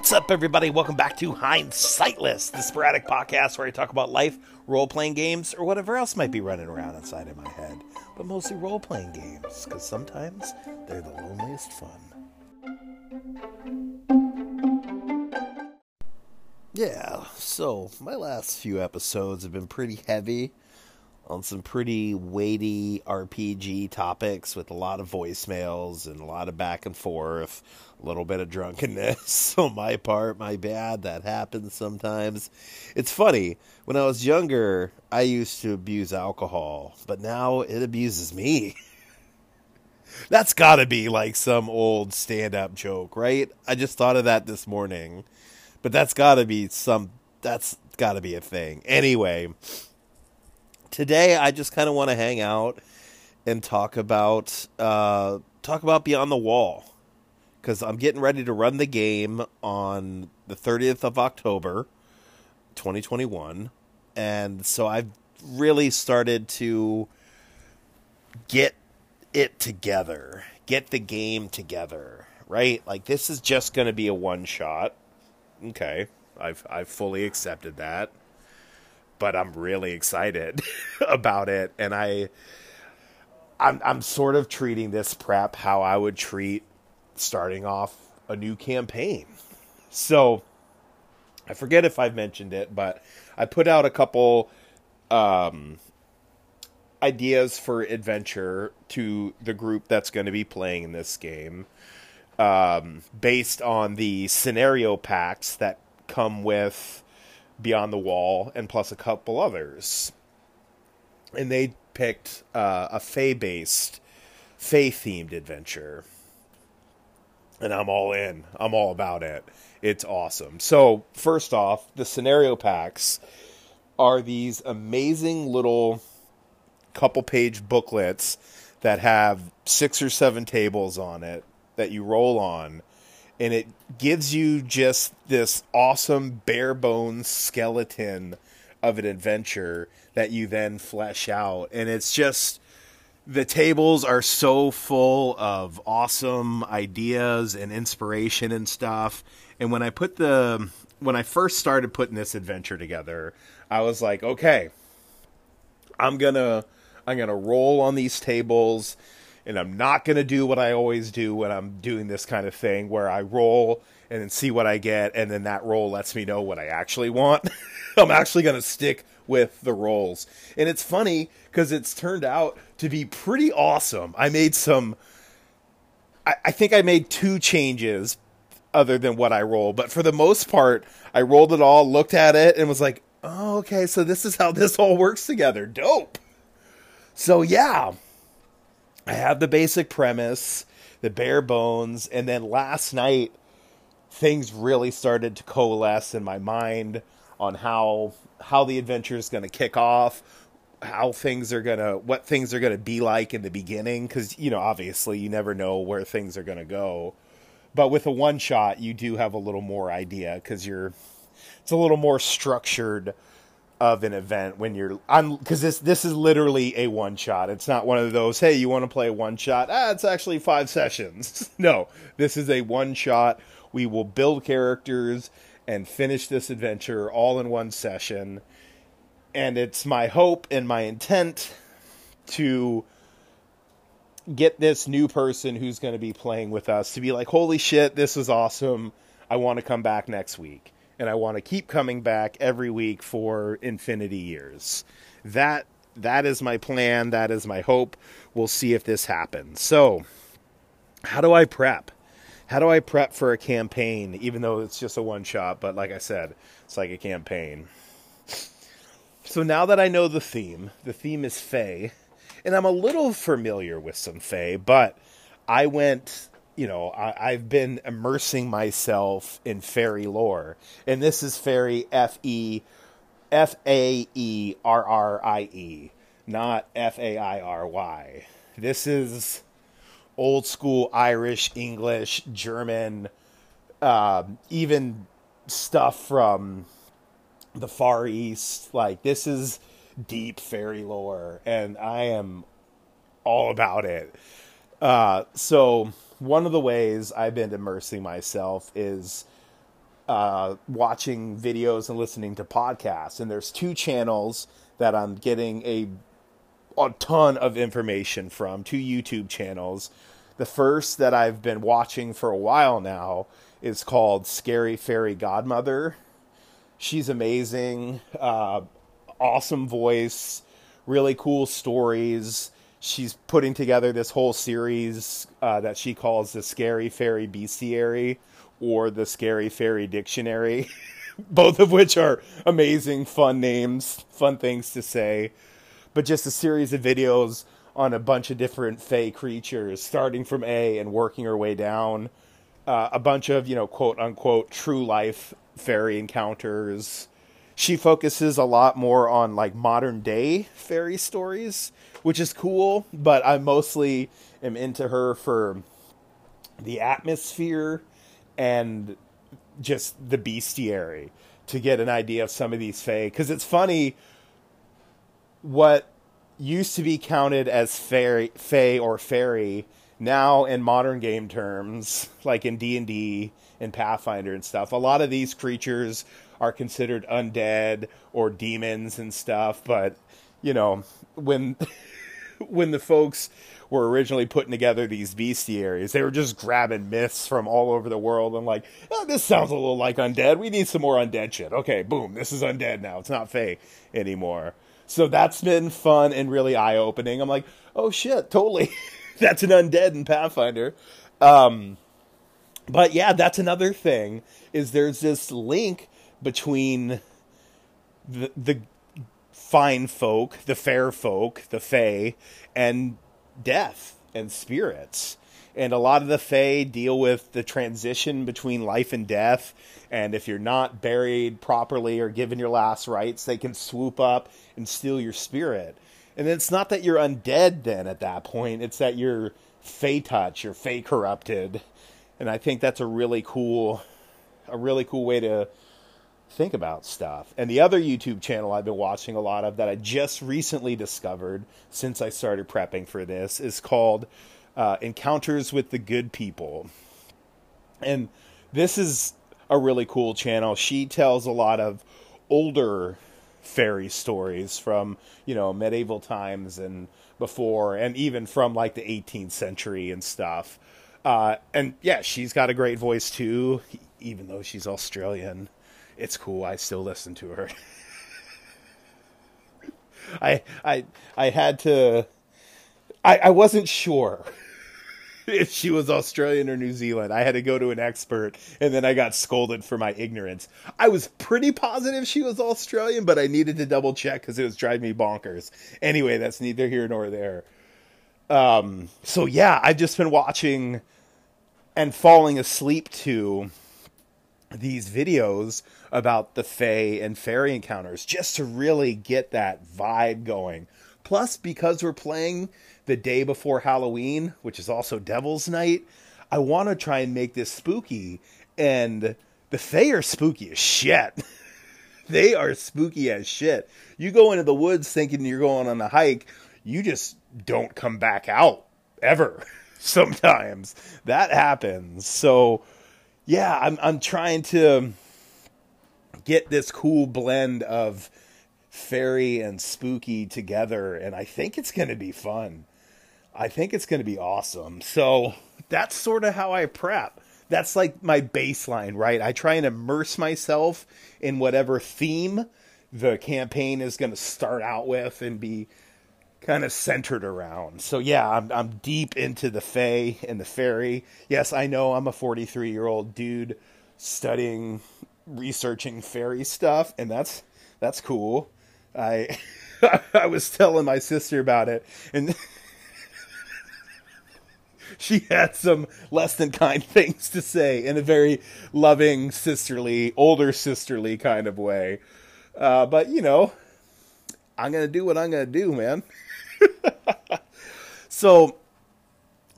What's up, everybody? Welcome back to Hindsightless, the sporadic podcast where I talk about life, role playing games, or whatever else might be running around inside of my head. But mostly role playing games, because sometimes they're the loneliest fun. Yeah, so my last few episodes have been pretty heavy on some pretty weighty RPG topics with a lot of voicemails and a lot of back and forth, a little bit of drunkenness on my part, my bad, that happens sometimes. It's funny, when I was younger, I used to abuse alcohol, but now it abuses me. That's gotta be like some old stand up joke, right? I just thought of that this morning. But that's gotta be some, that's gotta be a thing. Anyway today I just kind of want to hang out and talk about uh, talk about Beyond the Wall because I'm getting ready to run the game on the 30th of October, 2021, and so I've really started to get it together, get the game together, right? Like this is just going to be a one shot. Okay, I've I've fully accepted that but I'm really excited about it, and I, I'm I'm sort of treating this prep how I would treat starting off a new campaign. So, I forget if I've mentioned it, but I put out a couple um, ideas for adventure to the group that's going to be playing in this game, um, based on the scenario packs that come with Beyond the Wall, and plus a couple others. And they picked uh, a Fey based, Fey themed adventure. And I'm all in. I'm all about it. It's awesome. So, first off, the scenario packs are these amazing little couple page booklets that have six or seven tables on it that you roll on and it gives you just this awesome bare bones skeleton of an adventure that you then flesh out. And it's just the tables are so full of awesome ideas and inspiration and stuff. And when i put the when i first started putting this adventure together i was like okay i'm gonna i'm gonna roll on these tables and I'm not going to do what I always do when I'm doing this kind of thing where I roll and then see what I get and then that roll lets me know what I actually want. I'm actually going to stick with the rolls. And it's funny cuz it's turned out to be pretty awesome. I made some I, I think I made two changes other than what I roll, but for the most part, I rolled it all, looked at it and was like, "Oh, okay, so this is how this all works together. Dope." So, yeah, I have the basic premise, the bare bones, and then last night things really started to coalesce in my mind on how how the adventure is going to kick off, how things are going to what things are going to be like in the beginning cuz you know obviously you never know where things are going to go. But with a one shot, you do have a little more idea cuz you're it's a little more structured of an event when you're I'm because this this is literally a one shot. It's not one of those hey you want to play one shot ah it's actually five sessions. no, this is a one shot. We will build characters and finish this adventure all in one session. And it's my hope and my intent to get this new person who's going to be playing with us to be like holy shit this is awesome. I want to come back next week and I want to keep coming back every week for infinity years. That that is my plan, that is my hope. We'll see if this happens. So, how do I prep? How do I prep for a campaign even though it's just a one shot, but like I said, it's like a campaign. So now that I know the theme, the theme is Fae, and I'm a little familiar with some Fae, but I went you know, I, have been immersing myself in fairy lore, and this is fairy F E F A E R R I E, not F A I R Y. This is old school Irish, English, German, uh, even stuff from the Far East. Like this is deep fairy lore, and I am all about it. Uh, so one of the ways I've been immersing myself is uh, watching videos and listening to podcasts. And there's two channels that I'm getting a a ton of information from, two YouTube channels. The first that I've been watching for a while now is called Scary Fairy Godmother. She's amazing, uh, awesome voice, really cool stories. She's putting together this whole series uh, that she calls the Scary Fairy Bestiary or the Scary Fairy Dictionary, both of which are amazing, fun names, fun things to say. But just a series of videos on a bunch of different fey creatures, starting from A and working her way down. Uh, a bunch of, you know, quote unquote, true life fairy encounters. She focuses a lot more on like modern day fairy stories, which is cool, but I mostly am into her for the atmosphere and just the bestiary to get an idea of some of these fae. Because it's funny what used to be counted as fairy, fae or fairy now in modern game terms, like in D and D and Pathfinder and stuff. A lot of these creatures are considered undead or demons and stuff, but you know when when the folks were originally putting together these bestiaries. They were just grabbing myths from all over the world and like, oh, this sounds a little like undead. We need some more undead shit. Okay, boom, this is undead now. It's not Fae anymore. So that's been fun and really eye opening. I'm like, oh shit, totally. that's an undead in Pathfinder. Um, but yeah, that's another thing is there's this link between the the fine folk, the fair folk, the fae, and death and spirits. And a lot of the Fae deal with the transition between life and death. And if you're not buried properly or given your last rites, they can swoop up and steal your spirit. And it's not that you're undead then at that point, it's that you're Fey touch, you're Fey corrupted. And I think that's a really cool, a really cool way to think about stuff. And the other YouTube channel I've been watching a lot of that I just recently discovered since I started prepping for this is called uh, Encounters with the Good People. And this is a really cool channel. She tells a lot of older fairy stories from, you know, medieval times and before, and even from like the 18th century and stuff. Uh, and yeah, she's got a great voice too, even though she's Australian it's cool. I still listen to her. I I I had to. I I wasn't sure if she was Australian or New Zealand. I had to go to an expert, and then I got scolded for my ignorance. I was pretty positive she was Australian, but I needed to double check because it was driving me bonkers. Anyway, that's neither here nor there. Um, so yeah, I've just been watching and falling asleep to these videos about the Fae and fairy encounters just to really get that vibe going. Plus, because we're playing the day before Halloween, which is also Devil's Night, I want to try and make this spooky. And the Fae are spooky as shit. they are spooky as shit. You go into the woods thinking you're going on a hike, you just don't come back out ever. Sometimes that happens. So, yeah, I'm I'm trying to get this cool blend of fairy and spooky together, and I think it's going to be fun. I think it's going to be awesome. So that's sort of how I prep. That's like my baseline, right? I try and immerse myself in whatever theme the campaign is going to start out with and be kind of centered around. So yeah, I'm I'm deep into the Fae and the fairy. Yes, I know I'm a 43 year old dude studying researching fairy stuff, and that's that's cool. I I was telling my sister about it, and she had some less than kind things to say in a very loving, sisterly, older sisterly kind of way. Uh, but you know, I'm gonna do what I'm gonna do, man. so,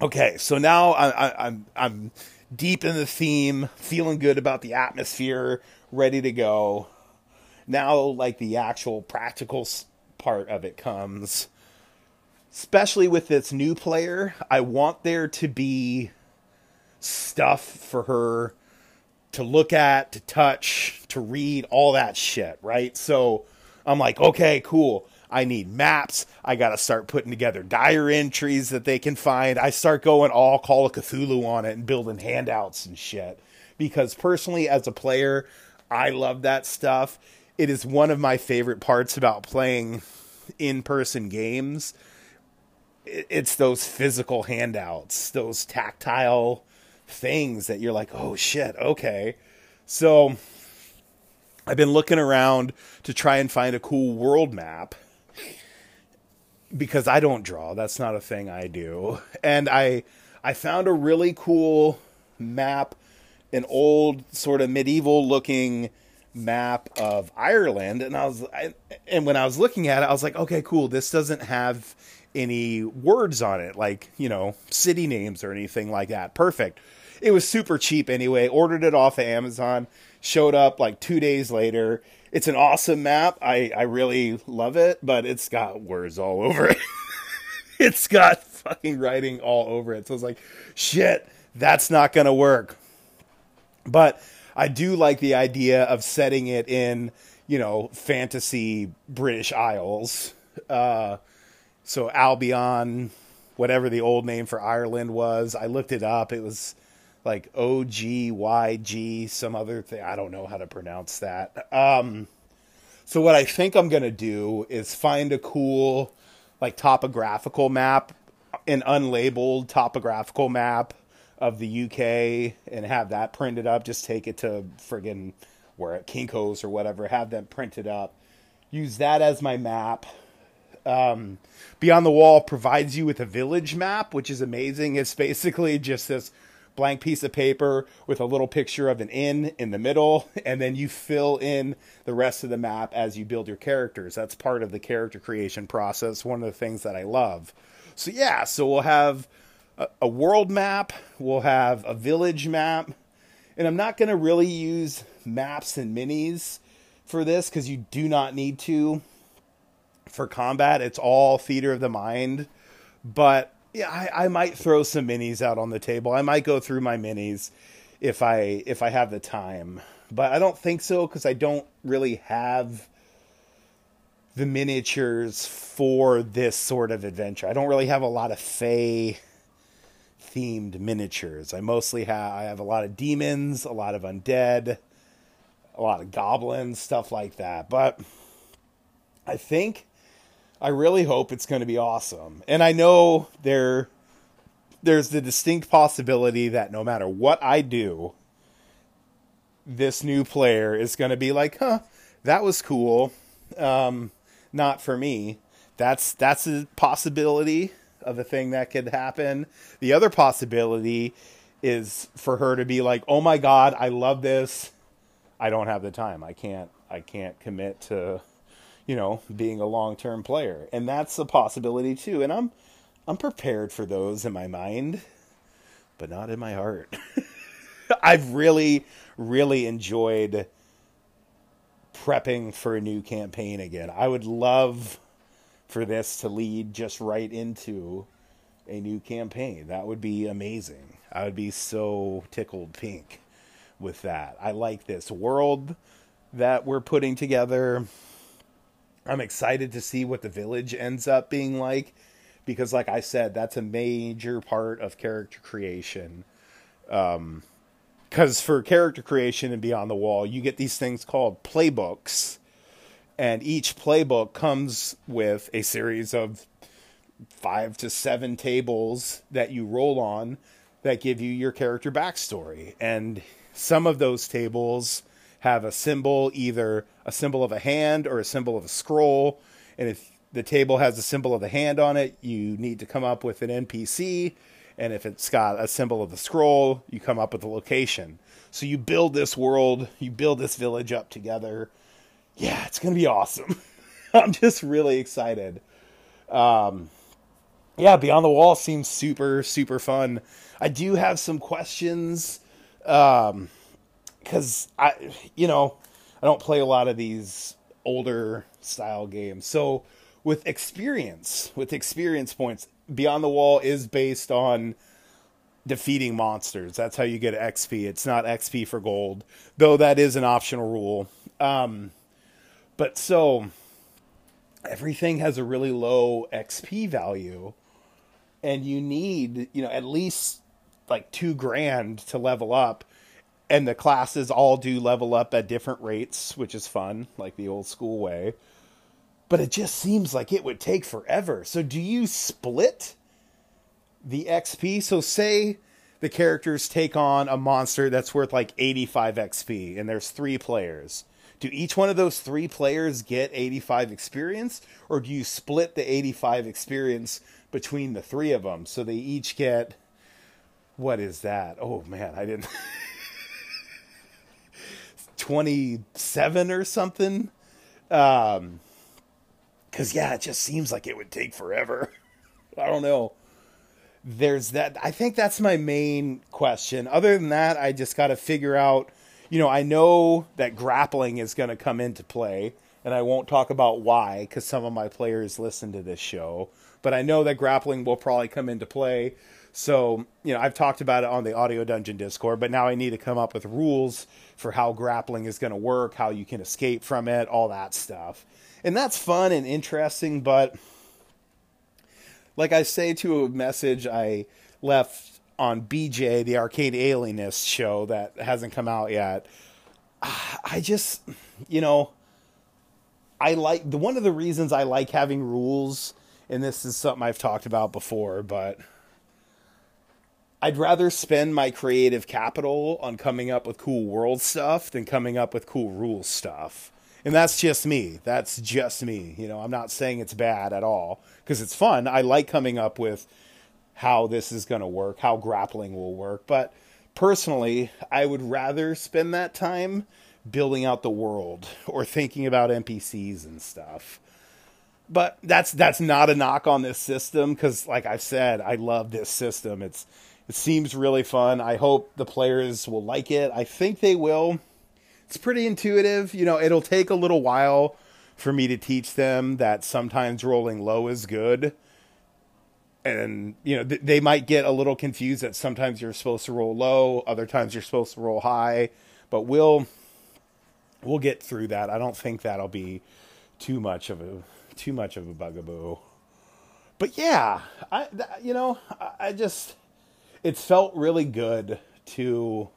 okay, so now I, I, I'm I'm deep in the theme, feeling good about the atmosphere, ready to go. Now, like the actual practical part of it comes, especially with this new player. I want there to be stuff for her to look at, to touch, to read, all that shit, right? So I'm like, okay, cool. I need maps. I got to start putting together diary entries that they can find. I start going all Call of Cthulhu on it and building handouts and shit. Because personally, as a player, I love that stuff. It is one of my favorite parts about playing in person games. It's those physical handouts, those tactile things that you're like, oh shit, okay. So I've been looking around to try and find a cool world map because I don't draw. That's not a thing I do. And I I found a really cool map, an old sort of medieval looking map of Ireland and I was I, and when I was looking at it I was like, okay, cool. This doesn't have any words on it like, you know, city names or anything like that. Perfect. It was super cheap anyway. Ordered it off of Amazon. Showed up like 2 days later it's an awesome map. I, I really love it, but it's got words all over it. it's got fucking writing all over it. So it's like, shit, that's not going to work. But I do like the idea of setting it in, you know, fantasy British Isles. Uh, so Albion, whatever the old name for Ireland was, I looked it up. It was like O G Y G, some other thing. I don't know how to pronounce that. Um, so what I think I'm gonna do is find a cool, like topographical map, an unlabeled topographical map of the UK, and have that printed up. Just take it to friggin' where at Kinkos or whatever. Have them printed up. Use that as my map. Um, Beyond the Wall provides you with a village map, which is amazing. It's basically just this blank piece of paper with a little picture of an inn in the middle, and then you fill in the rest of the map as you build your characters. That's part of the character creation process, one of the things that I love. So, yeah, so we'll have a, a world map, we'll have a village map, and I'm not going to really use maps and minis for this because you do not need to for combat. It's all theater of the mind. But yeah, I, I might throw some minis out on the table. I might go through my minis if I if I have the time, but I don't think so because I don't really have the miniatures for this sort of adventure. I don't really have a lot of Fey themed miniatures. I mostly have I have a lot of demons, a lot of undead, a lot of goblins, stuff like that. But I think I really hope it's going to be awesome. And I know there there's the distinct possibility that no matter what I do, this new player is going to be like, "Huh, that was cool." Um, not for me. That's that's a possibility of a thing that could happen. The other possibility is for her to be like, "Oh my god, I love this. I don't have the time. I can't I can't commit to you know, being a long term player. And that's a possibility too. And I'm I'm prepared for those in my mind, but not in my heart. I've really, really enjoyed prepping for a new campaign again. I would love for this to lead just right into a new campaign. That would be amazing. I would be so tickled pink with that. I like this world that we're putting together. I'm excited to see what the village ends up being like because, like I said, that's a major part of character creation. Because um, for character creation and Beyond the Wall, you get these things called playbooks, and each playbook comes with a series of five to seven tables that you roll on that give you your character backstory. And some of those tables have a symbol, either a symbol of a hand or a symbol of a scroll. And if the table has a symbol of a hand on it, you need to come up with an NPC. And if it's got a symbol of the scroll, you come up with a location. So you build this world, you build this village up together. Yeah, it's going to be awesome. I'm just really excited. Um, yeah, Beyond the Wall seems super, super fun. I do have some questions. Um, because I, you know, I don't play a lot of these older style games. So with experience, with experience points, Beyond the Wall is based on defeating monsters. That's how you get XP. It's not XP for gold, though that is an optional rule. Um, but so everything has a really low XP value, and you need, you know, at least like two grand to level up. And the classes all do level up at different rates, which is fun, like the old school way. But it just seems like it would take forever. So, do you split the XP? So, say the characters take on a monster that's worth like 85 XP, and there's three players do each one of those three players get 85 experience or do you split the 85 experience between the three of them so they each get what is that oh man i didn't 27 or something. Um cuz yeah it just seems like it would take forever. I don't know. There's that i think that's my main question. Other than that i just got to figure out you know, I know that grappling is going to come into play, and I won't talk about why because some of my players listen to this show, but I know that grappling will probably come into play. So, you know, I've talked about it on the Audio Dungeon Discord, but now I need to come up with rules for how grappling is going to work, how you can escape from it, all that stuff. And that's fun and interesting, but like I say to a message I left on BJ, the Arcade Alienist show that hasn't come out yet. I just, you know, I like the one of the reasons I like having rules, and this is something I've talked about before, but I'd rather spend my creative capital on coming up with cool world stuff than coming up with cool rule stuff. And that's just me. That's just me. You know, I'm not saying it's bad at all because it's fun. I like coming up with how this is going to work, how grappling will work. But personally, I would rather spend that time building out the world or thinking about NPCs and stuff. But that's that's not a knock on this system because, like I said, I love this system. It's it seems really fun. I hope the players will like it. I think they will. It's pretty intuitive. You know, it'll take a little while for me to teach them that sometimes rolling low is good and you know th- they might get a little confused that sometimes you're supposed to roll low, other times you're supposed to roll high, but we'll we'll get through that. I don't think that'll be too much of a too much of a bugaboo. But yeah, I you know I, I just it felt really good to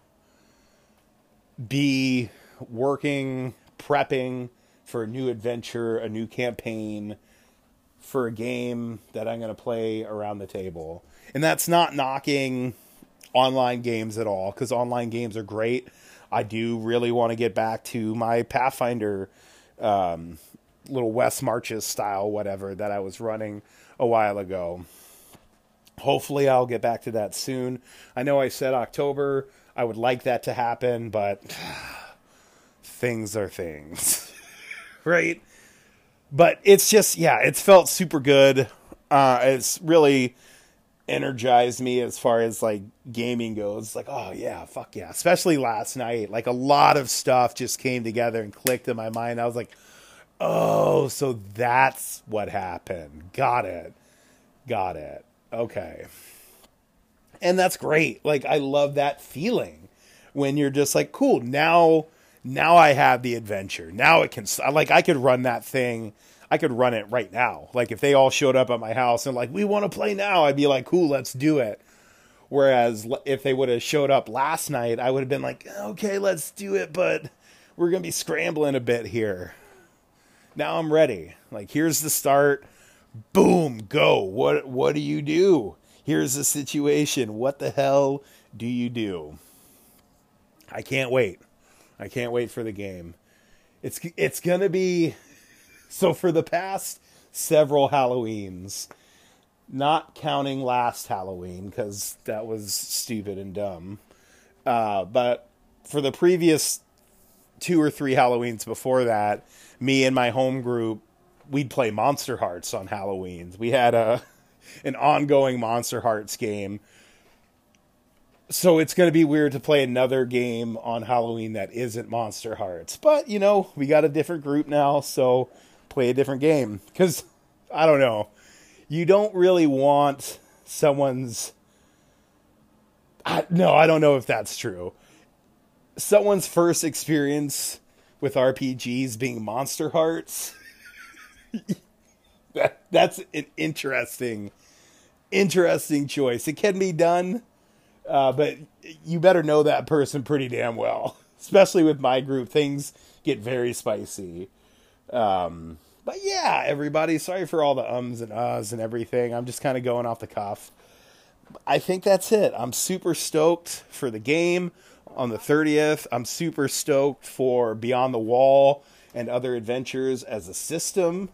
be working prepping for a new adventure, a new campaign for a game that I'm going to play around the table. And that's not knocking online games at all because online games are great. I do really want to get back to my Pathfinder um, little West Marches style, whatever, that I was running a while ago. Hopefully, I'll get back to that soon. I know I said October. I would like that to happen, but things are things, right? but it's just yeah, it's felt super good. Uh, it's really energized me as far as like gaming goes. Like, oh yeah, fuck yeah. Especially last night. Like a lot of stuff just came together and clicked in my mind. I was like, oh, so that's what happened. Got it. Got it. Okay. And that's great. Like I love that feeling when you're just like, cool, now now I have the adventure. Now it can like I could run that thing. I could run it right now. Like if they all showed up at my house and like we want to play now, I'd be like, cool, let's do it. Whereas if they would have showed up last night, I would have been like, okay, let's do it, but we're gonna be scrambling a bit here. Now I'm ready. Like here's the start. Boom, go. What what do you do? Here's the situation. What the hell do you do? I can't wait. I can't wait for the game. It's it's gonna be so for the past several Halloweens, not counting last Halloween because that was stupid and dumb. Uh, but for the previous two or three Halloweens before that, me and my home group we'd play Monster Hearts on Halloweens. We had a an ongoing Monster Hearts game so it's going to be weird to play another game on Halloween that isn't Monster Hearts. But, you know, we got a different group now, so play a different game. Because, I don't know, you don't really want someone's I, no, I don't know if that's true. Someone's first experience with RPGs being Monster Hearts. That, that's an interesting, interesting choice. It can be done, uh, but you better know that person pretty damn well. Especially with my group, things get very spicy. Um, but yeah, everybody, sorry for all the ums and uhs and everything. I'm just kind of going off the cuff. I think that's it. I'm super stoked for the game on the 30th. I'm super stoked for Beyond the Wall and other adventures as a system.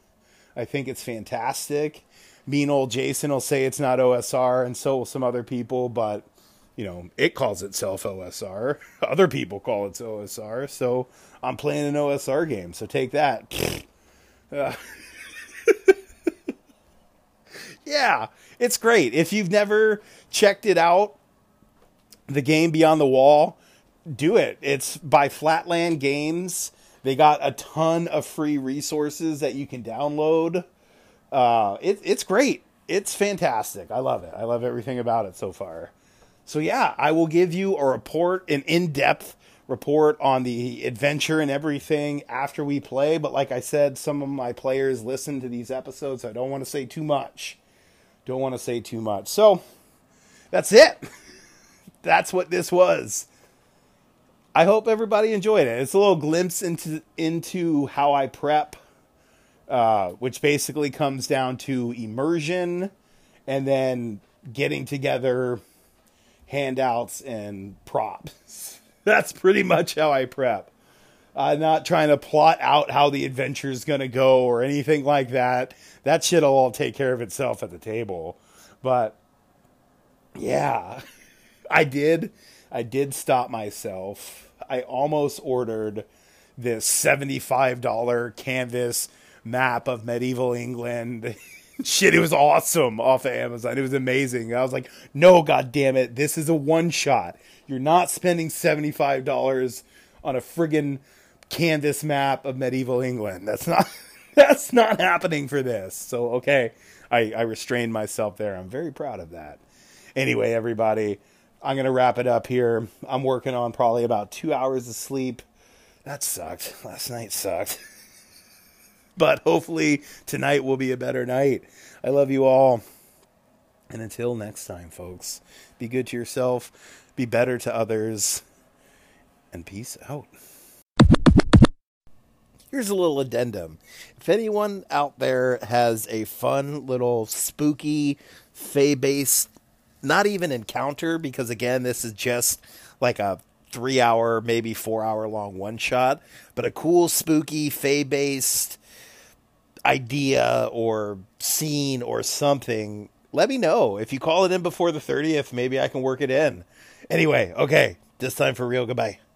I think it's fantastic. Mean old Jason will say it's not OSR, and so will some other people, but you know, it calls itself OSR. Other people call it OSR, so I'm playing an OSR game. So take that. Uh, yeah, it's great. If you've never checked it out, the game Beyond the Wall, do it. It's by Flatland Games. They got a ton of free resources that you can download. Uh, it, it's great. It's fantastic. I love it. I love everything about it so far. So yeah, I will give you a report, an in-depth report on the adventure and everything after we play. But like I said, some of my players listen to these episodes. So I don't want to say too much. Don't want to say too much. So that's it. that's what this was. I hope everybody enjoyed it. It's a little glimpse into into how I prep, uh, which basically comes down to immersion and then getting together handouts and props. That's pretty much how I prep. I'm not trying to plot out how the adventure is going to go or anything like that. That shit'll all take care of itself at the table. But yeah, I did. I did stop myself. I almost ordered this $75 canvas map of medieval England. Shit, it was awesome off of Amazon. It was amazing. I was like, no, god damn it, this is a one shot. You're not spending $75 on a friggin' canvas map of medieval England. That's not that's not happening for this. So okay, I, I restrained myself there. I'm very proud of that. Anyway, everybody, I'm gonna wrap it up here. I'm working on probably about two hours of sleep. That sucked. Last night sucked. but hopefully tonight will be a better night. I love you all. And until next time, folks, be good to yourself, be better to others, and peace out. Here's a little addendum. If anyone out there has a fun little spooky, fey based, not even encounter, because again, this is just like a three hour, maybe four hour long one shot, but a cool, spooky, fey based idea or scene or something, let me know. If you call it in before the 30th, maybe I can work it in. Anyway, okay, this time for real. Goodbye.